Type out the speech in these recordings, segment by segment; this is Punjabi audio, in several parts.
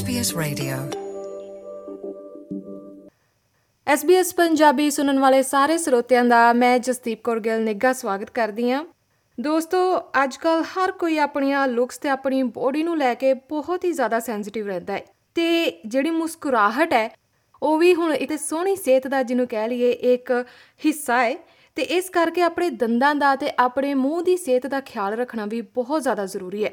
SBS Radio. SBS ਪੰਜਾਬੀ ਸੁਣਨ ਵਾਲੇ ਸਾਰੇ ਸਰੋਤਿਆਂ ਦਾ ਮੈਂ ਜਸਦੀਪ ਕੌਰ ਗਿੱਲ ਨਿੱਘਾ ਸਵਾਗਤ ਕਰਦੀ ਹਾਂ। ਦੋਸਤੋ ਅੱਜਕੱਲ ਹਰ ਕੋਈ ਆਪਣੀਆਂ ਲੁੱਕਸ ਤੇ ਆਪਣੀ ਬੋਡੀ ਨੂੰ ਲੈ ਕੇ ਬਹੁਤ ਹੀ ਜ਼ਿਆਦਾ ਸੈਂਸਿਟਿਵ ਰਹਿੰਦਾ ਹੈ ਤੇ ਜਿਹੜੀ ਮੁਸਕਰਾਹਟ ਹੈ, ਉਹ ਵੀ ਹੁਣ ਇੱਕ ਸੋਹਣੀ ਸਿਹਤ ਦਾ ਜਿਹਨੂੰ ਕਹਿ ਲਈਏ ਇੱਕ ਹਿੱਸਾ ਹੈ ਤੇ ਇਸ ਕਰਕੇ ਆਪਣੇ ਦੰਦਾਂ ਦਾ ਤੇ ਆਪਣੇ ਮੂੰਹ ਦੀ ਸਿਹਤ ਦਾ ਖਿਆਲ ਰੱਖਣਾ ਵੀ ਬਹੁਤ ਜ਼ਿਆਦਾ ਜ਼ਰੂਰੀ ਹੈ।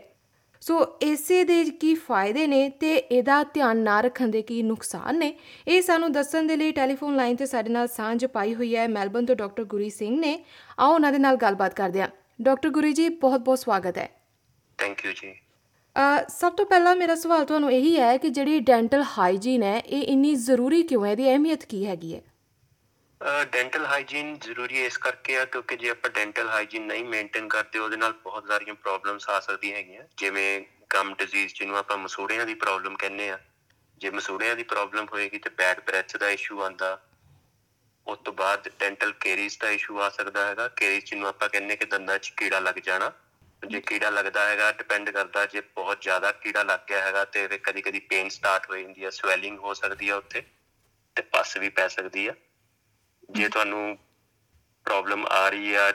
ਸੋ ਇਸੇ ਦੇ ਕੀ ਫਾਇਦੇ ਨੇ ਤੇ ਇਹਦਾ ਧਿਆਨ ਨਾ ਰੱਖਣ ਦੇ ਕੀ ਨੁਕਸਾਨ ਨੇ ਇਹ ਸਾਨੂੰ ਦੱਸਣ ਦੇ ਲਈ ਟੈਲੀਫੋਨ ਲਾਈਨ ਤੇ ਸਾਡੇ ਨਾਲ ਸਾਂਝ ਪਾਈ ਹੋਈ ਹੈ ਮੈਲਬਨ ਤੋਂ ਡਾਕਟਰ ਗੁਰੀ ਸਿੰਘ ਨੇ। ਆਓ ਉਹਨਾਂ ਦੇ ਨਾਲ ਗੱਲਬਾਤ ਕਰਦੇ ਹਾਂ। ਡਾਕਟਰ ਗੁਰੀ ਜੀ ਬਹੁਤ ਬਹੁਤ ਸਵਾਗਤ ਹੈ। ਥੈਂਕ ਯੂ ਜੀ। ਸਭ ਤੋਂ ਪਹਿਲਾਂ ਮੇਰਾ ਸਵਾਲ ਤੁਹਾਨੂੰ ਇਹੀ ਹੈ ਕਿ ਜਿਹੜੀ ਡੈਂਟਲ ਹਾਈਜੀਨ ਹੈ ਇਹ ਇੰਨੀ ਜ਼ਰੂਰੀ ਕਿਉਂ ਹੈ ਇਹਦੀ ਅਹਿਮੀਅਤ ਕੀ ਹੈਗੀ ਹੈ? ਡੈਂਟਲ ਹਾਈਜੀਨ ਜ਼ਰੂਰੀ ਹੈ ਇਸ ਕਰਕੇ ਆ, ਕਿਉਂਕਿ ਜੇ ਆਪਾਂ ਡੈਂਟਲ ਹਾਈਜੀਨ ਨਹੀਂ ਮੇਨਟੇਨ ਕਰਦੇ, ਉਹਦੇ ਨਾਲ ਬਹੁਤ ਸਾਰੀਆਂ ਪ੍ਰੋਬਲਮਸ ਆ ਸਕਦੀਆਂ ਹੈਗੀਆਂ। ਜਿਵੇਂ ਗਮ ਡਿਜ਼ੀਜ਼ ਜਿਹਨੂੰ ਆਪਾਂ ਮਸੂੜਿਆਂ ਦੀ ਪ੍ਰੋਬਲਮ ਕਹਿੰਦੇ ਆ। ਜੇ ਮਸੂੜਿਆਂ ਦੀ ਪ੍ਰੋਬਲਮ ਹੋਏਗੀ ਤੇ ਬੈਡ ਬ੍ਰੈਥ ਦਾ ਇਸ਼ੂ ਆਂਦਾ ਉਸ ਤੋਂ ਬਾਅਦ ਡੈਂਟਲ ਕੇਰੀਜ਼ ਦਾ ਇਸ਼ੂ ਆ ਸਕਦਾ ਹੈਗਾ। ਕੇਰੀਜ਼ ਜਿਹਨੂੰ ਆਪਾਂ ਕਹਿੰਦੇ ਕਿ ਦੰਦਾਂ 'ਚ ਕੀੜਾ ਲੱਗ ਜਾਣਾ। ਜੇ ਕੀੜਾ ਲੱਗਦਾ ਹੈਗਾ ਡਿਪੈਂਡ ਕਰਦਾ ਜੇ ਬਹੁਤ ਜ਼ਿਆਦਾ ਕੀੜਾ ਲੱਗ ਗਿਆ ਹੈਗਾ ਤੇ ਫਿਰ ਕਦੀ ਕਦੀ ਪੇਨ ਸਟਾਰਟ ਹੋ ਜਾਂਦੀ ਹੈ ਸਵੈਲਿੰਗ ਹੋ ਸਕਦੀ ਹੈ ਉੱਥੇ ਤੇ ਪਸ ਵੀ ਪੈ ਸਕਦੀ ਆ। ਜੇ ਤੁਹਾਨੂੰ ਪ੍ਰੋਬਲਮ ਆ ਰਹੀ ਆ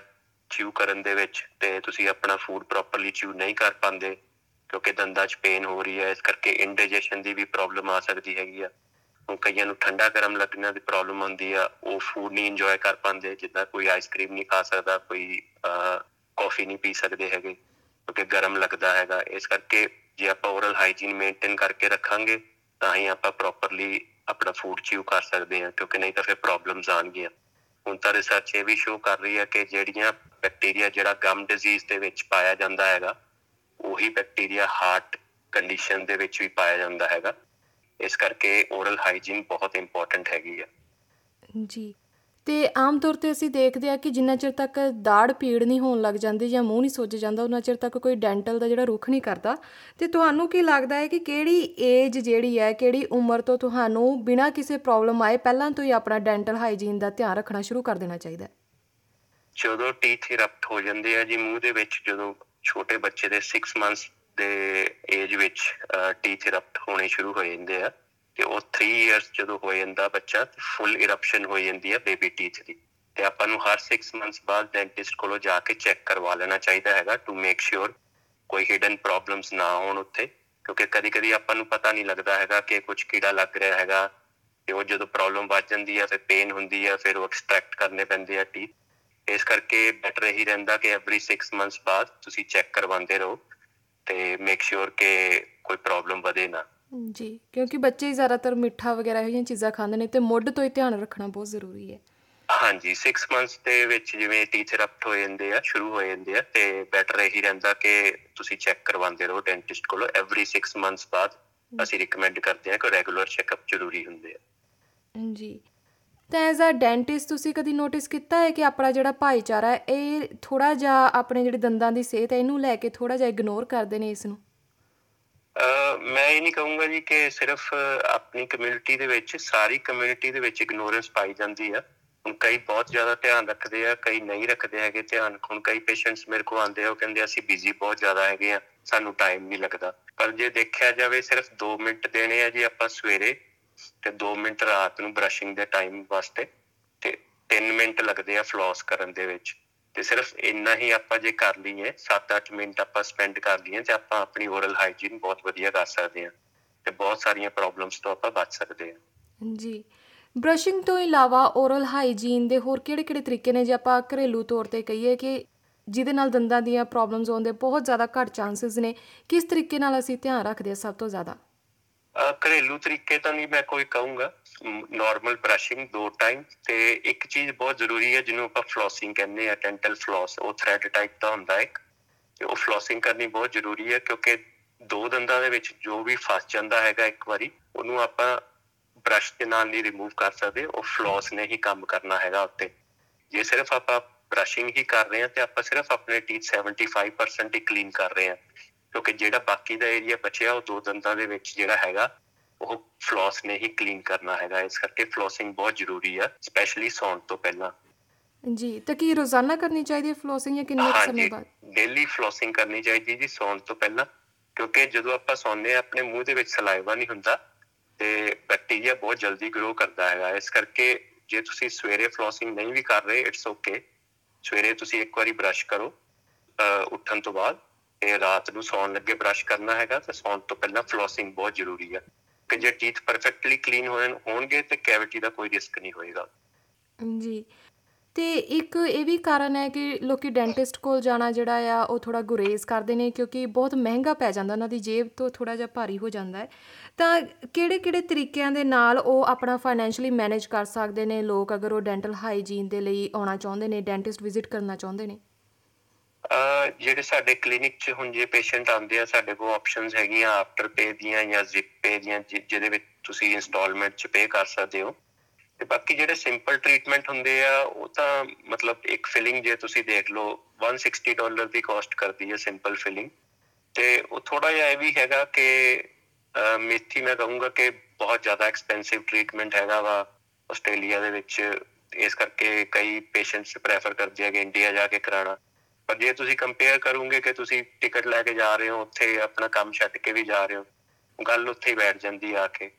ਚਿਊ ਕਰਨ ਦੇ ਵਿੱਚ ਤੇ ਤੁਸੀਂ ਆਪਣਾ ਫੂਡ ਪ੍ਰੋਪਰਲੀ ਚਿਊ ਨਹੀਂ ਕਰ ਪਾਉਂਦੇ, ਕਿਉਂਕਿ ਦੰਦਾਂ 'ਚ ਪੇਨ ਹੋ ਰਹੀ ਹੈ ਇਸ ਕਰਕੇ ਇੰਡਾਈਜੈਸ਼ਨ ਦੀ ਵੀ ਪ੍ਰੋਬਲਮ ਆ ਸਕਦੀ ਹੈਗੀ ਆ। ਹੁਣ ਕਈਆਂ ਨੂੰ ਠੰਡਾ ਗਰਮ ਲੱਗਣਾ ਦੀ ਪ੍ਰੋਬਲਮ ਹੁੰਦੀ ਆ, ਉਹ ਫੂਡ ਨਹੀਂ ਇੰਜੋਏ ਕਰ ਪਾਉਂਦੇ, ਜਿੱਦਾਂ ਕੋਈ ਆਈਸਕ੍ਰੀਮ ਨਹੀਂ ਖਾ ਸਕਦਾ, ਕੋਈ ਕਾਫੀ ਨਹੀਂ ਪੀ ਸਕਦੇ ਹੈਗੇ, ਕਿਉਂਕਿ ਗਰਮ ਲੱਗਦਾ ਹੈਗਾ। ਇਸ ਕਰਕੇ ਜੇ ਆਪਾਂ ਓਰਲ ਹਾਈਜੀਨ ਮੇਨਟੇਨ ਕਰਕੇ ਰੱਖਾਂਗੇ, ਤਾਂ ਹੀ ਆਪਾਂ ਪ੍ਰੋਪਰਲੀ ਆਪਣਾ ਫੂਡ ਚਿਊ ਕਰ ਸਕਦੇ ਹਾਂ, ਕਿਉਂਕਿ ਨਹੀਂ ਤਾਂ ਫਿਰ ਪ੍ਰੋਬਲਮਸ ਆਣਗੀਆਂ ਹੁਣ ਤਾਂ ਰਿਸਰਚ ਇਹ ਵੀ ਸ਼ੋ ਕਰ ਰਹੀ ਹੈ ਕਿ ਜਿਹੜੀਆਂ ਬੈਕਟੀਰੀਆ ਜਿਹੜਾ ਗਮ ਡਿਜ਼ੀਜ਼ ਦੇ ਵਿੱਚ ਪਾਇਆ ਜਾਂਦਾ ਹੈਗਾ, ਉਹੀ ਬੈਕਟੀਰੀਆ ਹਾਰਟ ਕੰਡੀਸ਼ਨ ਦੇ ਵਿੱਚ ਵੀ ਪਾਇਆ ਜਾਂਦਾ ਹੈਗਾ। ਇਸ ਕਰਕੇ ਓਰਲ ਹਾਈਜੀਨ ਬਹੁਤ ਇੰਪੋਰਟੈਂਟ ਹੈਗੀ ਹੈ ਜੀ। ਤੇ ਆਮ ਤੌਰ ਤੇ ਅਸੀਂ ਦੇਖਦੇ ਆ ਕਿ ਜਿੰਨਾ ਚਿਰ ਤੱਕ ਦਾੜ ਪੀੜ ਨਹੀਂ ਹੋਣ ਲੱਗ ਜਾਂਦੀ ਜਾਂ ਮੂੰਹ ਨਹੀਂ ਸੁੱਜ ਜਾਂਦਾ, ਉਹਨਾਂ ਚਿਰ ਤੱਕ ਕੋਈ ਡੈਂਟਲ ਦਾ ਜਿਹੜਾ ਰੁਖ ਨਹੀਂ ਕਰਦਾ। ਤੇ ਤੁਹਾਨੂੰ ਕੀ ਲੱਗਦਾ ਹੈ ਕਿ ਕਿਹੜੀ ਏਜ ਜਿਹੜੀ ਹੈ, ਕਿਹੜੀ ਉਮਰ ਤੋਂ ਤੁਹਾਨੂੰ ਬਿਨਾਂ ਕਿਸੇ ਪ੍ਰੋਬਲਮ ਆਏ, ਪਹਿਲਾਂ ਤੋਂ ਹੀ ਆਪਣਾ ਡੈਂਟਲ ਹਾਈਜੀਨ ਦਾ ਧਿਆਨ ਰੱਖਣਾ ਸ਼ੁਰੂ ਕਰ ਦੇਣਾ ਚਾਹੀਦਾ ਹੈ? ਜਦੋਂ ਟੀਥ ਇਰਪਟ ਹੋ ਜਾਂਦੇ ਆ ਜੀ ਮੂੰਹ ਦੇ ਵਿੱਚ, ਜਦੋਂ ਛੋਟੇ ਬੱਚੇ ਦੇ 6 ਮੰਥਸ ਦੇ ਏਜ ਵਿੱਚ ਟੀਥ ਇਰਪਟ ਹੋਣੇ ਸ਼ੁਰੂ ਹੋ ਜਾਂਦੇ ਆ। ਤੇ ਉਹ 3 ਇਅਰਸ ਜਦੋਂ ਹੋ ਜਾਂਦਾ ਬੱਚਾ ਫੁੱਲ ਇਰਪਸ਼ਨ ਹੋ ਜਾਂਦੀ ਹੈ ਬੇਬੀ ਟੀਥ ਦੀ। ਤੇ ਆਪਾਂ ਨੂੰ ਹਰ 6 ਮੰਥਸ ਬਾਅਦ ਡੈਂਟਿਸਟ ਕੋਲੋਂ ਜਾ ਕੇ ਚੈੱਕ ਕਰਵਾ ਲੈਣਾ ਚਾਹੀਦਾ ਹੈਗਾ ਟੂ ਮੇਕ ਸ਼ੋਰ ਕੋਈ ਹਿਡਨ ਪ੍ਰੋਬਲਮਸ ਨਾ ਹੋਣ ਉੱਥੇ। ਕਿਉਂਕਿ ਕਦੀ ਕਦੀ ਆਪਾਂ ਨੂੰ ਪਤਾ ਨਹੀਂ ਲੱਗਦਾ ਹੈਗਾ ਕਿ ਕੁਝ ਕੀੜਾ ਲੱਗ ਰਿਹਾ ਹੈਗਾ ਤੇ ਉਹ ਜਦੋਂ ਪ੍ਰੋਬਲਮ ਵੱਧ ਜਾਂਦੀ ਹੈ ਫਿਰ ਪੇਨ ਹੁੰਦੀ ਹੈ ਫਿਰ ਉਹ ਐਕਸਟ੍ਰੈਕਟ ਕਰਨੇ ਪੈਂਦੇ ਆ ਟੀਥ ਇਸ ਕਰਕੇ ਬੈਟਰ ਇਹੀ ਰਹਿੰਦਾ ਕਿ ਐਵਰੀ 6 ਮੰਥਸ ਬਾਅਦ ਤੁਸੀਂ ਚੈੱਕ ਕਰਵਾਉਂਦੇ ਰਹੋ ਤੇ ਮੇਕ ਸ਼ੋਰ ਕਿ ਕੋਈ ਪ੍ਰੋਬਲਮ ਵਧੇ ਨਾ। ਜੀ ਕਿਉਂਕਿ ਬੱਚੇ ਜ਼ਿਆਦਾਤਰ ਮਿੱਠਾ ਵਗੈਰਾ ਇਹੋ ਜਿਹੀਆਂ ਚੀਜ਼ਾਂ ਖਾਂਦੇ ਨੇ ਤੇ ਮੁੱਢ ਤੋਂ ਹੀ ਧਿਆਨ ਰੱਖਣਾ ਬਹੁਤ ਜ਼ਰੂਰੀ ਹੈ। ਹਾਂਜੀ 6 ਮੰਥਸ ਦੇ ਵਿੱਚ ਜਿਵੇਂ ਟੀਚਰ ਅਪਟ ਹੋ ਜਾਂਦੇ ਆ ਸ਼ੁਰੂ ਹੋ ਜਾਂਦੇ ਆ ਤੇ ਬੈਟਰ ਇਹੀ ਰਹਿੰਦਾ ਕਿ ਤੁਸੀਂ ਚੈੱਕ ਕਰਵਾਉਂਦੇ ਰਹੋ ਡੈਂਟਿਸਟ ਕੋਲੋਂ ਐਵਰੀ 6 ਮੰਥਸ ਬਾਅਦ ਅਸੀਂ ਰეკਮੈਂਡ ਕਰਦੇ ਹਾਂ ਕਿ ਰੈਗੂਲਰ ਚੈੱਕਅਪ ਜ਼ਰੂਰੀ ਹੁੰਦੇ ਆ। ਜੀ ਤਾਂ ਐਜ਼ ਅ ਡੈਂਟਿਸਟ ਤੁਸੀਂ ਕਦੀ ਨੋਟਿਸ ਕੀਤਾ ਹੈ ਕਿ ਆਪਣਾ ਜਿਹੜਾ ਭਾਈਚਾਰਾ ਹੈ ਇਹ ਥੋੜਾ ਜਿਹਾ ਆਪਣੇ ਜਿਹੜੇ ਦੰਦਾਂ ਦੀ ਸਿਹਤ ਹੈ ਇਹਨੂੰ ਲੈ ਕੇ ਥੋੜਾ ਜਿਹਾ ਇਗਨੋਰ ਕਰਦੇ ਨੇ ਇਸ ਨੂੰ? ਮੈਂ ਇਹ ਨਹੀਂ ਕਹੂੰਗਾ ਜੀ ਕਿ ਸਿਰਫ ਆਪਣੀ ਕਮਿਊਨਿਟੀ ਦੇ ਵਿੱਚ, ਸਾਰੀ ਕਮਿਊਨਿਟੀ ਦੇ ਵਿੱਚ ਇਗਨੋਰੈਂਸ ਪਾਈ ਜਾਂਦੀ ਆ। ਹੁਣ ਕਈ ਬਹੁਤ ਜ਼ਿਆਦਾ ਧਿਆਨ ਰੱਖਦੇ ਆ, ਕਈ ਨਹੀਂ ਰੱਖਦੇ ਹੈਗੇ ਧਿਆਨ। ਹੁਣ ਕਈ ਪੇਸ਼ੈਂਟਸ ਮੇਰੇ ਕੋਲ ਆਉਂਦੇ ਆ, ਉਹ ਕਹਿੰਦੇ ਅਸੀਂ ਬਿਜ਼ੀ ਬਹੁਤ ਜ਼ਿਆਦਾ ਹੈਗੇ ਆ, ਸਾਨੂੰ ਟਾਈਮ ਨਹੀਂ ਲੱਗਦਾ। ਪਰ ਜੇ ਦੇਖਿਆ ਜਾਵੇ, ਸਿਰਫ 2 ਮਿੰਟ ਦੇਣੇ ਆ ਜੀ ਆਪਾਂ ਸਵੇਰੇ ਤੇ 2 ਮਿੰਟ ਰਾਤ ਨੂੰ ਬਰਸ਼ਿੰਗ ਦੇ ਟਾਈਮ ਵਾਸਤੇ ਤੇ 3 ਮਿੰਟ ਲੱਗਦੇ ਆ ਫਲੋਸ ਕਰਨ ਦੇ ਵਿੱਚ। ਤੇ ਸਿਰਫ ਇੰਨਾ ਹੀ ਆਪਾਂ ਜੇ ਕਰ ਲਈਏ 7-8 ਮਿੰਟ ਆਪਾਂ ਸਪੈਂਡ ਕਰ ਲਈਏ ਤੇ ਆਪਾਂ ਆਪਣੀ ਓਰਲ ਹਾਈਜੀਨ ਬਹੁਤ ਵਧੀਆ ਕਰ ਸਕਦੇ ਹਾਂ ਤੇ ਬਹੁਤ ਸਾਰੀਆਂ ਪ੍ਰੋਬਲਮਸ ਤੋਂ ਆਪਾਂ ਬਚ ਸਕਦੇ ਹਾਂ। ਜੀ। ਬ੍ਰਸ਼ਿੰਗ ਤੋਂ ਇਲਾਵਾ ਓਰਲ ਹਾਈਜੀਨ ਦੇ ਹੋਰ ਕਿਹੜੇ-ਕਿਹੜੇ ਤਰੀਕੇ ਨੇ? ਜੇ ਆਪਾਂ ਘਰੇਲੂ ਤੌਰ ਤੇ ਕਹੀਏ ਕਿ ਜਿਹਦੇ ਨਾਲ ਦੰਦਾਂ ਦੀਆਂ ਪ੍ਰੋਬਲਮਸ ਹੋਣ ਦੇ ਬਹੁਤ ਜ਼ਿਆਦਾ ਘੱਟ ਚਾਂਸਸ ਨੇ ਕਿਸ ਤਰੀਕੇ ਨਾਲ ਅਸੀਂ ਧਿਆਨ ਰੱਖਦੇ ਸਭ ਤੋਂ ਜ਼ਿਆਦਾ? ਘਰੇਲੂ ਤਰੀਕੇ ਤਾਂ ਨਹੀਂ ਮੈਂ ਕੋਈ ਕਹੂੰਗਾ। ਨਾਰਮਲ ਬ੍ਰਸ਼ਿੰਗ ਦੋ ਟਾਈਮ ਤੇ ਇੱਕ ਚੀਜ਼ ਬਹੁਤ ਜ਼ਰੂਰੀ ਹੈ ਜਿਹਨੂੰ ਆਪਾਂ ਫਲੋਸਿੰਗ ਕਹਿੰਦੇ ਆ ਡੈਂਟਲ ਫਲੋਸ ਉਹ ਥ੍ਰੈਡ ਟਾਈਪ ਦਾ ਹੁੰਦਾ ਇੱਕ। ਤੇ ਉਹ ਫਲੋਸਿੰਗ ਕਰਨੀ ਬਹੁਤ ਜ਼ਰੂਰੀ ਹੈ ਕਿਉਂਕਿ ਦੋ ਦੰਦਾਂ ਦੇ ਵਿੱਚ ਜੋ ਵੀ ਫਸ ਜਾਂਦਾ ਹੈਗਾ ਇੱਕ ਵਾਰੀ, ਉਹਨੂੰ ਆਪਾਂ ਬ੍ਰਸ਼ ਦੇ ਨਾਲ ਨਹੀਂ ਰਿਮੂਵ ਕਰ ਸਕਦੇ, ਉਹ ਫਲੋਸ ਨੇ ਹੀ ਕੰਮ ਕਰਨਾ ਹੈਗਾ ਉੱਤੇ। ਜੇ ਸਿਰਫ ਆਪਾਂ ਬ੍ਰਸ਼ਿੰਗ ਹੀ ਕਰ ਰਹੇ ਹਾਂ ਤੇ ਆਪਾਂ ਸਿਰਫ ਆਪਣੇ ਟੀਥ 75% ਹੀ ਕਲੀਨ ਕਰ ਰਹੇ ਹਾਂ। ਕਿਉਂਕਿ ਜਿਹੜਾ ਬਾਕੀ ਦਾ ਏਰੀਆ ਬਚਿਆ ਉਹ ਦੋ ਦੰਦਾਂ ਦੇ ਵਿੱਚ ਜਿਹੜਾ ਹੈਗਾ ਉਹ ਫਲੋਸ ਨੇ ਹੀ ਕਲੀਨ ਕਰਨਾ ਹੈਗਾ ਇਸ ਕਰਕੇ ਫਲੋਸਿੰਗ ਬਹੁਤ ਜ਼ਰੂਰੀ ਆ ਸਪੈਸ਼ਲੀ ਸੌਣ ਤੋਂ ਪਹਿਲਾਂ। ਜੀ ਤਾਂ ਕੀ ਰੋਜ਼ਾਨਾ ਕਰਨੀ ਚਾਹੀਦੀ ਹੈ ਫਲੋਸਿੰਗ ਜਾਂ ਕਿੰਨੇ ਸਮੇਂ ਬਾਅਦ? ਡੇਲੀ ਫਲੋਸਿੰਗ ਕਰਨੀ ਚਾਹੀਦੀ ਜੀ ਸੌਣ ਤੋਂ ਪਹਿਲਾਂ ਕਿਉਂਕਿ ਜਦੋਂ ਆਪਾਂ ਸੌਂਦੇ ਆ ਆਪਣੇ ਮੂੰਹ ਦੇ ਵਿੱਚ ਸਲਾਈਵਾ ਨਹੀਂ ਹੁੰਦਾ ਤੇ ਬੈਕਟੀਰੀਆ ਬਹੁਤ ਜਲਦੀ ਗਰੋ ਕਰਦਾ ਹੈਗਾ। ਇਸ ਕਰਕੇ ਜੇ ਤੁਸੀਂ ਸਵੇਰੇ ਫਲੋਸਿੰਗ ਨਹੀਂ ਵੀ ਕਰ ਰਹੇ ਇਟਸ ਓਕੇ ਸਵੇਰੇ ਤੁਸੀਂ ਇੱਕ ਵਾਰੀ ਬ੍ਰਸ਼ ਕਰੋ ਉੱਠਣ ਤੋਂ ਬਾਅਦ ਤੇ ਰਾਤ ਨੂੰ ਸੌਣ ਲੱਗੇ ਬ੍ਰਸ਼ ਕਰਨਾ ਹੈਗਾ ਤਾਂ ਸੌਣ ਤੋਂ ਪਹਿਲਾਂ ਫਲੋਸਿੰਗ ਬਹੁਤ ਜ਼ਰੂਰੀ ਹੈ ਕਿ ਜੇ ਟੀਥ ਪਰਫੈਕਟਲੀ ਕਲੀਨ ਹੋਣਗੇ ਤੇ ਕੈਵਿਟੀ ਦਾ ਕੋਈ ਰਿਸਕ ਨਹੀਂ ਹੋਏਗਾ। ਜੀ। ਤੇ ਇੱਕ ਇਹ ਵੀ ਕਾਰਨ ਹੈ ਕਿ ਲੋਕੀ ਡੈਂਟਿਸਟ ਕੋਲ ਜਾਣਾ ਜਿਹੜਾ ਆ, ਉਹ ਥੋੜਾ ਗੁਰੇਜ਼ ਕਰਦੇ ਨੇ ਕਿਉਂਕਿ ਬਹੁਤ ਮਹਿੰਗਾ ਪੈ ਜਾਂਦਾ, ਉਹਨਾਂ ਦੀ ਜੇਬ ਤੋਂ ਥੋੜਾ ਜਿਹਾ ਭਾਰੀ ਹੋ ਜਾਂਦਾ ਹੈ। ਤਾਂ ਕਿਹੜੇ-ਕਿਹੜੇ ਤਰੀਕਿਆਂ ਦੇ ਨਾਲ ਉਹ ਆਪਣਾ ਫਾਈਨੈਂਸ਼ੀਅਲੀ ਮੈਨੇਜ ਕਰ ਸਕਦੇ ਨੇ? ਲੋਕ ਅਗਰ ਉਹ ਡੈਂਟਲ ਹਾਈਜੀਨ ਦੇ ਲਈ ਆਉਣਾ ਚਾਹੁੰਦੇ ਨੇ ਡੈਂਟਿਸਟ ਵਿਜ਼ਿਟ ਕਰਨਾ ਚਾਹੁੰਦੇ ਨੇ? ਅ ਜਿਹੜੇ ਸਾਡੇ ਕਲੀਨਿਕ 'ਚ ਹੁਣ ਜੇ ਪੇਸ਼ੈਂਟ ਆਉਂਦੇ ਆ, ਸਾਡੇ ਕੋਲ ਆਪਸ਼ਨਸ ਹੈਗੀਆਂ ਆਫਟਰ ਪੇ ਦੀਆਂ ਜਾਂ ਜ਼ਿਪ ਪੇ ਦੀਆਂ ਜਿਹਦੇ ਵਿੱਚ ਤੁਸੀਂ ਇਨਸਟਾਲਮੈਂਟ 'ਚ ਪੇ ਕਰ ਸਕਦੇ ਹੋ। ਤੇ ਬਾਕੀ ਜਿਹੜੇ ਸਿੰਪਲ ਟ੍ਰੀਟਮੈਂਟ ਹੁੰਦੇ ਆ, ਉਹ ਤਾਂ ਮਤਲਬ ਇੱਕ ਫਿਲਿੰਗ ਜੇ ਤੁਸੀਂ ਦੇਖ ਲਓ 160 ਡਾਲਰ ਦੀ ਕਾਸਟ ਕਰਦੀ ਹੈ ਸਿੰਪਲ ਫਿਲਿੰਗ ਤੇ ਉਹ ਥੋੜਾ ਜਿਹਾ ਇਹ ਵੀ ਹੈਗਾ ਕਿ ਮੇਥੀ ਮੈਂ ਕਹੂੰਗਾ ਕਿ ਬਹੁਤ ਜ਼ਿਆਦਾ ਐਕਸਪੈਂਸਿਵ ਟ੍ਰੀਟਮੈਂਟ ਹੈਗਾ ਵਾ ਆਸਟ੍ਰੇਲੀਆ ਦੇ ਵਿੱਚ। ਇਸ ਕਰਕੇ ਕਈ ਪੇਸ਼ੈਂਟਸ ਪ੍ਰੈਫਰ ਕਰਦੇ ਆ ਕਿ ਇੰਡੀਆ ਜਾ ਕੇ ਕਰਾਣਾ ਪਰ ਜੇ ਤੁਸੀਂ ਕੰਪੇਅਰ ਕਰੋਗੇ ਕਿ ਤੁਸੀਂ ਟਿਕਟ ਲੈ ਕੇ ਜਾ ਰਹੇ ਹੋ, ਉੱਥੇ ਆਪਣਾ ਕੰਮ ਛੱਡ ਕੇ ਵੀ ਜਾ ਰਹੇ ਹੋ, ਗੱਲ ਉੱਥੇ ਹੀ ਬੈਠ ਜਾਂਦੀ ਆ ਕੇ।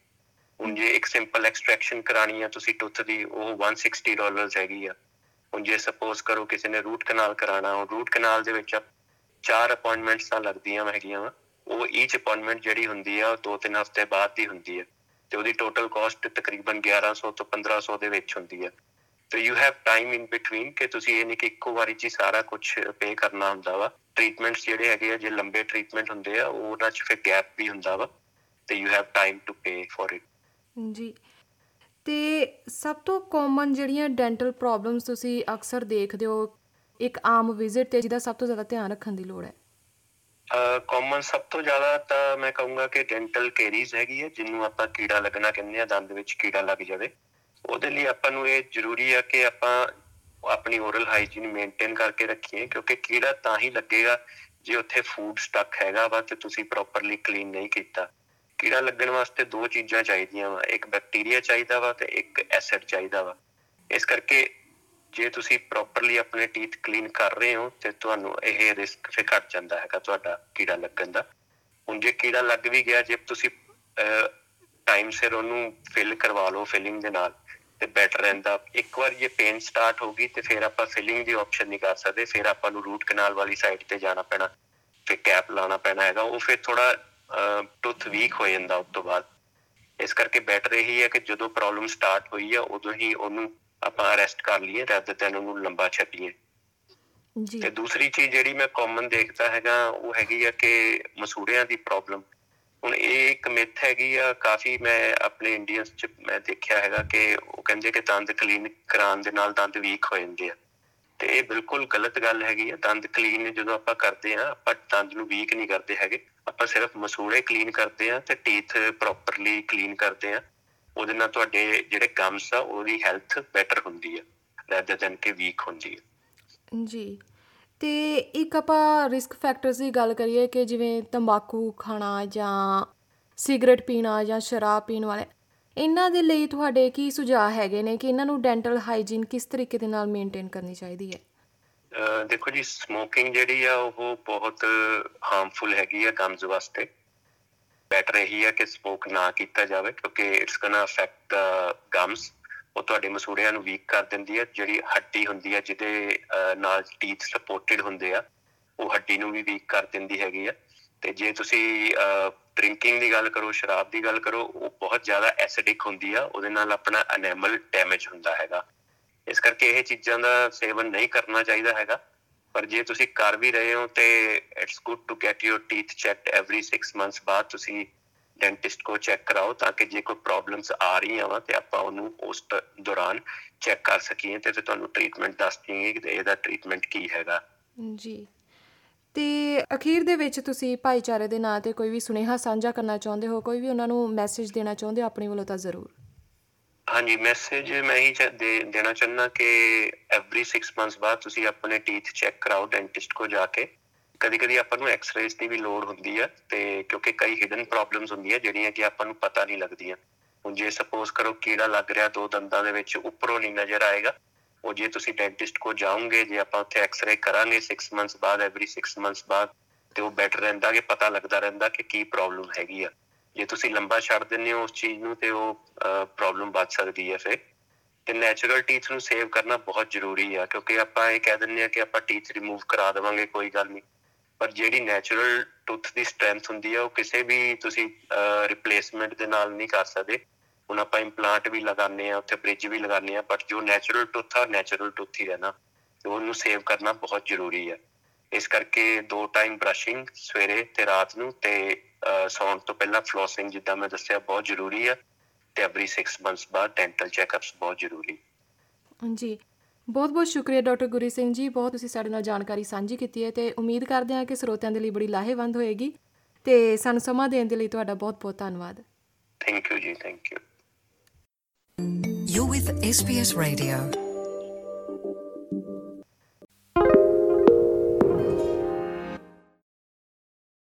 ਹੁਣ ਜੇ ਇੱਕ ਸਿੰਪਲ ਐਕਸਟ੍ਰੈਕਸ਼ਨ ਕਰਾਣੀ ਆ, ਤੁਸੀਂ ਟੁੱਥ ਦੀ, ਉਹ 160 ਡਾਲਰਸ ਹੈਗੀ ਆ। ਹੁਣ ਜੇ ਸਪੋਜ਼ ਕਰੋ ਕਿਸੇ ਨੇ ਰੂਟ ਕਨਾਲ ਕਰਾਣਾ ਉਹ ਰੂਟ ਕਨਾਲ ਦੇ ਵਿੱਚ ਚਾਰ ਅਪਾਇੰਟਮੈਂਟਸ ਤਾਂ ਲੱਗਦੀਆਂ ਹੈਗੀਆਂ ਵਾ। ਉਹ ਈਚ ਅਪਾਇੰਟਮੈਂਟ ਜਿਹੜੀ ਹੁੰਦੀ ਆ, ਉਹ ਦੋ ਤਿੰਨ ਹਫ਼ਤੇ ਬਾਅਦ ਦੀ ਹੁੰਦੀ ਹੈ ਤੇ ਉਹਦੀ ਟੋਟਲ ਕਾਸਟ ਤਕਰੀਬਨ 1100 ਤੋਂ 1500 ਦੇ ਵਿੱਚ ਹੁੰਦੀ ਹੈ ਤੇ you have time in between ਕਿ ਤੁਸੀਂ ਇਹ ਨਹੀਂ ਕਿ ਇੱਕੋ ਵਾਰੀ 'ਚ ਸਾਰਾ ਕੁਝ ਪੇ ਕਰਨਾ ਹੁੰਦਾ ਵਾ। ਟ੍ਰੀਟਮੈਂਟਸ ਜਿਹੜੇ ਹੈਗੇ ਆ ਜੇ ਲੰਬੇ ਟ੍ਰੀਟਮੈਂਟ ਹੁੰਦੇ ਆ ਉਹਨਾਂ 'ਚ ਫਿਰ ਗੈਪ ਵੀ ਹੁੰਦਾ ਵਾ ਤੇ you have time to pay for it ਜੀ। ਤੇ ਸਭ ਤੋਂ ਕਾਮਨ ਜਿਹੜੀਆਂ ਡੈਂਟਲ ਪ੍ਰੋਬਲਮਸ ਤੁਸੀਂ ਅਕਸਰ ਦੇਖਦੇ ਹੋ ਇੱਕ ਆਮ ਵਿਜ਼ਿਟ ਤੇ ਜਿਹਦਾ ਸਭ ਤੋਂ ਜ਼ਿਆਦਾ ਧਿਆਨ ਰੱਖਣ ਦੀ ਲੋੜ ਹੈ। ਕਾਮਨ ਸਭ ਤੋਂ ਜ਼ਿਆਦਾ ਤਾਂ ਮੈਂ ਕਹੂੰਗਾ ਕਿ ਡੈਂਟਲ ਕੇਰੀਜ਼ ਹੈਗੀ ਹੈ ਜਿਹਨੂੰ ਆਪਾਂ ਕੀੜਾ ਲੱਗਣਾ ਕਹਿੰਦੇ ਆ ਦੰਦ ਵਿੱਚ ਕੀੜਾ ਲੱਗ ਜਾਵੇ। ਉਹਦੇ ਲਈ ਆਪਾਂ ਨੂੰ ਇਹ ਜ਼ਰੂਰੀ ਆ ਕਿ ਆਪਾਂ ਆਪਣੀ ਓਰਲ ਹਾਈਜੀਨ ਮੇਨਟੇਨ ਕਰਕੇ ਰੱਖੀਏ, ਕਿਉਂਕਿ ਕੀੜਾ ਤਾਂ ਹੀ ਲੱਗੇਗਾ ਜੇ ਉੱਥੇ ਫੂਡ ਸਟਕ ਹੈਗਾ ਵਾ ਤੇ ਤੁਸੀਂ ਪ੍ਰੋਪਰਲੀ ਕਲੀਨ ਨਹੀਂ ਕੀਤਾ। ਕੀੜਾ ਲੱਗਣ ਵਾਸਤੇ ਦੋ ਚੀਜ਼ਾਂ ਚਾਹੀਦੀਆਂ ਵਾ, ਇੱਕ ਬੈਕਟੀਰੀਆ ਚਾਹੀਦਾ ਵਾ ਤੇ ਇੱਕ ਐਸਿਡ ਚਾਹੀਦਾ ਵਾ। ਇਸ ਕਰਕੇ ਜੇ ਤੁਸੀਂ ਪ੍ਰੋਪਰਲੀ ਆਪਣੇ ਟੀਥ ਕਲੀਨ ਕਰ ਰਹੇ ਹੋ ਤੇ ਤੁਹਾਨੂੰ ਇਹ ਰਿਸਕ ਫੇ ਘਟ ਜਾਂਦਾ ਹੈਗਾ ਤੁਹਾਡਾ ਕੀੜਾ ਲੱਗਣ ਦਾ। ਹੁਣ ਜੇ ਕੀੜਾ ਲੱਗ ਵੀ ਗਿਆ, ਜੇ ਤੁਸੀਂ ਟਾਈਮ ਸਿਰ ਉਹਨੂੰ ਫਿਲ ਕਰਵਾ ਲਓ ਫਿਲਿੰਗ ਦੇ ਨਾਲ ਤੇ ਬੈਟਰ ਰਹਿੰਦਾ। ਇੱਕ ਵਾਰ ਇਹ ਪੇਨ ਸਟਾਰਟ ਹੋ ਗਈ ਤੇ ਫਿਰ ਆਪਾਂ ਫਿਲਿੰਗ ਦੀ ਆਪਸ਼ਨ ਨਹੀਂ ਕਰ ਸਕਦੇ ਫਿਰ ਆਪਾਂ ਨੂੰ ਰੂਟ ਕਨਾਲ ਵਾਲੀ ਸਾਈਡ ਤੇ ਜਾਣਾ ਪੈਣਾ ਫਿਰ ਕੈਪ ਲਾਣਾ ਪੈਣਾ ਹੈਗਾ। ਉਹ ਫਿਰ ਥੋੜਾ ਟੁੱਥ ਵੀਕ ਹੋ ਜਾਂਦਾ ਉਸ ਤੋਂ ਬਾਅਦ। ਇਸ ਕਰਕੇ ਬੈਟਰ ਇਹੀ ਹੈ ਕਿ ਜਦੋਂ ਪ੍ਰੋਬਲਮ ਸਟਾਰਟ ਹੋਈ ਹੈ ਉਦੋਂ ਹੀ ਉਹਨੂੰ ਆਪਾਂ ਅਰੈਸਟ ਕਰ ਲਈਏ ਰਾਦਰ ਦੈਨ ਉਹਨੂੰ ਲੰਬਾ ਛੱਡੀਏ। ਜੀ। ਤੇ ਦੂਸਰੀ ਚੀਜ਼ ਜਿਹੜੀ ਮੈਂ ਕਾਮਨ ਦੇਖਦਾ ਹੈਗਾ ਉਹ ਹੈਗੀ ਆ ਕਿ ਮਸੂੜਿਆਂ ਦੀ ਪ੍ਰੋਬਲਮ ਹੁਣ ਇਹ ਇੱਕ ਮਿਥ ਹੈਗੀ ਆ, ਕਾਫੀ ਮੈਂ ਆਪਣੇ ਇੰਡੀਅਨਸ ਚ ਮੈਂ ਦੇਖਿਆ ਹੈਗਾ ਕਿ ਉਹ ਕਹਿੰਦੇ ਕਿ ਦੰਦ ਕਲੀਨ ਕਰਾਉਣ ਦੇ ਨਾਲ ਦੰਦ ਵੀਕ ਹੋ ਜਾਂਦੇ ਆ। ਤੇ ਇਹ ਬਿਲਕੁਲ ਗਲਤ ਗੱਲ ਹੈਗੀ ਆ, ਦੰਦ ਕਲੀਨ ਜਦੋਂ ਆਪਾਂ ਕਰਦੇ ਆ ਆਪਾਂ ਦੰਦ ਨੂੰ ਵੀਕ ਨਹੀਂ ਕਰਦੇ ਹੈਗੇ, ਆਪਾਂ ਸਿਰਫ ਮਸੂੜੇ ਕਲੀਨ ਕਰਦੇ ਆ ਤੇ ਟੀਥ ਪ੍ਰੋਪਰਲੀ ਕਲੀਨ ਕਰਦੇ ਆ ਉਹਦੇ ਨਾਲ ਤੁਹਾਡੇ ਜਿਹੜੇ ਗਮਸ ਆ, ਉਹਦੀ ਹੈਲਥ ਬੈਟਰ ਹੁੰਦੀ ਆ ਰੈਦਰ ਦੈਨ ਕਿ ਵੀਕ ਹੁੰਦੀ ਆ। ਜੀ। ਤੇ ਇੱਕ ਆਪਾਂ ਰਿਸਕ ਫੈਕਟਰਸ ਦੀ ਗੱਲ ਕਰੀਏ ਕਿ ਜਿਵੇਂ ਤੰਬਾਕੂ ਖਾਣਾ ਜਾਂ ਸਿਗਰਟ ਪੀਣਾ ਜਾਂ ਸ਼ਰਾਬ ਪੀਣ ਵਾਲੇ, ਇਹਨਾਂ ਦੇ ਲਈ ਤੁਹਾਡੇ ਕੀ ਸੁਝਾਅ ਹੈਗੇ ਨੇ ਕਿ ਇਹਨਾਂ ਨੂੰ ਡੈਂਟਲ ਹਾਈਜੀਨ ਕਿਸ ਤਰੀਕੇ ਦੇ ਨਾਲ ਮੇਨਟੇਨ ਕਰਨੀ ਚਾਹੀਦੀ ਹੈ? ਦੇਖੋ ਜੀ ਸਮੋਕਿੰਗ ਜਿਹੜੀ ਆ ਉਹ ਬਹੁਤ ਹਾਰਮਫੁਲ ਹੈਗੀ ਆ ਗਮਸ ਵਾਸਤੇ। ਬੈਟਰ ਇਹੀ ਹੈ ਕਿ ਸਮੋਕ ਨਾ ਕੀਤਾ ਜਾਵੇ ਕਿਉਂਕਿ ਇਟਸ ਗੋਣਾ ਅਫੈਕਟ ਗਮਸ ਉਹ ਤੁਹਾਡੇ ਮਸੂੜਿਆਂ ਨੂੰ ਵੀਕ ਕਰ ਦਿੰਦੀ ਹੈ, ਜਿਹੜੀ ਹੱਡੀ ਹੁੰਦੀ ਹੈ, ਜਿਹਦੇ ਨਾਲ ਟੀਥ ਸਪੋਰਟਡ ਹੁੰਦੇ ਆ, ਉਹ ਹੱਡੀ ਨੂੰ ਵੀ ਵੀਕ ਕਰ ਦਿੰਦੀ ਹੈਗੀ ਆ। ਤੇ ਜੇ ਤੁਸੀਂ ਡਰਿੰਕਿੰਗ ਦੀ ਗੱਲ ਕਰੋ, ਸ਼ਰਾਬ ਦੀ ਗੱਲ ਕਰੋ, ਉਹ ਬਹੁਤ ਜ਼ਿਆਦਾ ਐਸਿਡਿਕ ਹੁੰਦੀ ਆ, ਉਹਦੇ ਨਾਲ ਆਪਣਾ ਐਨੇਮਲ ਡੈਮੇਜ ਹੁੰਦਾ ਹੈਗਾ। ਇਸ ਕਰਕੇ ਇਹ ਚੀਜ਼ਾਂ ਦਾ ਸੇਵਨ ਨਹੀਂ ਕਰਨਾ ਚਾਹੀਦਾ ਹੈਗਾ। ਪਰ ਜੇ ਤੁਸੀਂ ਕਰ ਵੀ ਰਹੇ ਹੋ, ਤੇ it's good to get your teeth checked every 6 months ਬਾਅਦ ਤੁਸੀਂ ਡੈਂਟਿਸਟ ਕੋ ਚੈੱਕ ਕਰਾਓ ਤਾਂ ਕਿ ਜੇ ਕੋਈ ਪ੍ਰੋਬਲਮਸ ਆ ਰਹੀਆਂ ਵਾ ਤੇ ਆਪਾਂ ਉਹਨੂੰ ਉਸ ਦੌਰਾਨ ਚੈੱਕ ਕਰ ਸਕੀਏ ਤੇ ਤੁਹਾਨੂੰ ਟ੍ਰੀਟਮੈਂਟ ਦੱਸ ਦਈਏ ਕਿ ਇਹਦਾ ਟ੍ਰੀਟਮੈਂਟ ਕੀ ਹੈਗਾ। ਜੀ। ਤੇ ਅਖੀਰ ਦੇ ਵਿੱਚ ਤੁਸੀਂ ਭਾਈਚਾਰੇ ਦੇ ਨਾਂ ਤੇ ਕੋਈ ਵੀ ਸੁਨੇਹਾ ਸਾਂਝਾ ਕਰਨਾ ਚਾਹੁੰਦੇ ਹੋ ਕੋਈ ਵੀ ਉਹਨਾਂ ਨੂੰ ਮੈਸੇਜ ਦੇਣਾ ਚਾਹੁੰਦੇ ਹੋ ਆਪਣੀ ਵੱਲੋਂ ਤਾਂ ਜ਼ਰੂਰ। ਹਾਂਜੀ ਮੈਸੇਜ ਮੈਂ ਹੀ ਦੇਣਾ ਚਾਹੁੰਦਾ ਕਿ ਐਵਰੀ 6 ਮੰਥਸ ਬਾਅਦ ਤੁਸੀਂ ਆਪਣੇ ਟੀਥ ਚੈੱਕ ਕਰਾਓ ਡੈਂਟਿਸਟ ਕੋ ਜਾ ਕੇ। ਕਦੀ ਕਦੀ ਆਪਾਂ ਨੂੰ ਐਕਸ-ਰੇਜ਼ ਦੀ ਵੀ ਲੋੜ ਹੁੰਦੀ ਹੈ ਤੇ ਕਿਉਂਕਿ ਕਈ ਹਿਡਨ ਪ੍ਰੋਬਲਮਸ ਹੁੰਦੀਆਂ ਜਿਹੜੀਆਂ ਕਿ ਆਪਾਂ ਨੂੰ ਪਤਾ ਨਹੀਂ ਲੱਗਦੀਆਂ। ਹੁਣ ਜੇ ਸਪੋਜ਼ ਕਰੋ ਕੀੜਾ ਲੱਗ ਰਿਹਾ ਦੋ ਦੰਦਾਂ ਦੇ ਵਿੱਚ, ਉੱਪਰੋਂ ਨਹੀਂ ਨਜ਼ਰ ਆਏਗਾ, ਉਹ ਜੇ ਤੁਸੀਂ ਡੈਂਟਿਸਟ ਕੋ ਜਾਓਗੇ, ਜੇ ਆਪਾਂ ਉੱਥੇ ਐਕਸ-ਰੇ ਕਰਾਂਗੇ 6 ਮੰਥਸ ਬਾਅਦ ਐਵਰੀ 6 ਮੰਥਸ ਬਾਅਦ, ਤੇ ਉਹ ਬੈਟਰ ਰਹਿੰਦਾ ਕਿ ਪਤਾ ਲੱਗਦਾ ਰਹਿੰਦਾ ਕਿ ਕੀ ਪ੍ਰੋਬਲਮ ਹੈਗੀ ਆ। ਜੇ ਤੁਸੀਂ ਲੰਬਾ ਛੱਡ ਦਿੰਦੇ ਹੋ ਉਸ ਚੀਜ਼ ਨੂੰ ਤੇ ਉਹ ਪ੍ਰੋਬਲਮ ਵੱਧ ਸਕਦੀ ਹੈ ਫਿਰ। ਤੇ ਨੈਚੁਰਲ ਟੀਥ ਨੂੰ ਸੇਵ ਕਰਨਾ ਬਹੁਤ ਜ਼ਰੂਰੀ ਆ, ਕਿਉਂਕਿ ਆਪਾਂ ਇਹ ਕਹਿ ਦਿੰਦੇ ਆ ਕਿ ਆਪਾਂ ਟੀਥ ਰਿਮੂਵ ਕਰਾ ਦੇਵਾਂਗੇ, ਕੋਈ ਗੱਲ ਨਹੀਂ। ਪਰ ਜਿਹੜੀ ਨੈਚੁਰਲ ਟੂਥ ਦੀ ਸਟਰੈਂਥ ਹੁੰਦੀ ਆ, ਉਹ ਕਿਸੇ ਵੀ ਤੁਸੀਂ ਰਿਪਲੇਸਮੈਂਟ ਦੇ ਨਾਲ ਨਹੀਂ ਕਰ ਸਕਦੇ। ਹੁਣ ਆਪਾਂ ਇੰਪਲਾਂਟ ਵੀ ਲਗਾਉਂਦੇ ਆ ਉੱਥੇ ਬ੍ਰਿਜ ਵੀ ਲਗਾਉਂਦੇ ਆ ਬਟ ਜੋ ਨੈਚੁਰਲ ਟੂਥ ਆ ਨੈਚੁਰਲ ਟੂਥ ਹੀ ਰਹਿਣਾ। ਤੇ ਉਹਨੂੰ ਸੇਵ ਕਰਨਾ ਬਹੁਤ ਜ਼ਰੂਰੀ ਆ। ਇਸ ਕਰਕੇ ਦੋ ਟਾਈਮ ਬ੍ਰਸ਼ਿੰਗ ਸਵੇਰੇ ਤੇ ਰਾਤ ਨੂੰ ਤੇ ਸੌਣ ਤੋਂ ਪਹਿਲਾਂ ਫਲੋਸਿੰਗ ਜਿੱਦਾਂ ਮੈਂ ਦੱਸਿਆ ਬਹੁਤ ਜ਼ਰੂਰੀ ਆ। ਤੇ ਐਵਰੀ 6 ਮੰਥਸ ਬਾਅਦ ਡੈਂਟਲ ਚੈੱਕਅਪਸ ਬਹੁਤ ਜ਼ਰੂਰੀ। ਜੀ ਬਹੁਤ ਬਹੁਤ ਸ਼ੁਕਰੀਆ ਡਾਕਟਰ ਗੁਰੀ ਸਿੰਘ ਜੀ ਬਹੁਤ ਤੁਸੀਂ ਸਾਡੇ ਨਾਲ ਜਾਣਕਾਰੀ ਸਾਂਝੀ ਕੀਤੀ ਹੈ ਤੇ ਉਮੀਦ ਕਰਦੇ ਹਾਂ ਕਿ ਸਰੋਤਿਆਂ ਦੇ ਲਈ ਬੜੀ ਲਾਹੇਵੰਦ ਹੋਏਗੀ ਤੇ ਸਾਨੂੰ ਸਮਾਂ ਦੇਣ ਦੇ ਲਈ ਤੁਹਾਡਾ ਬਹੁਤ ਬਹੁਤ ਧੰਨਵਾਦ ਥੈਂਕ ਯੂ ਜੀ thank you You're with SBS Radio.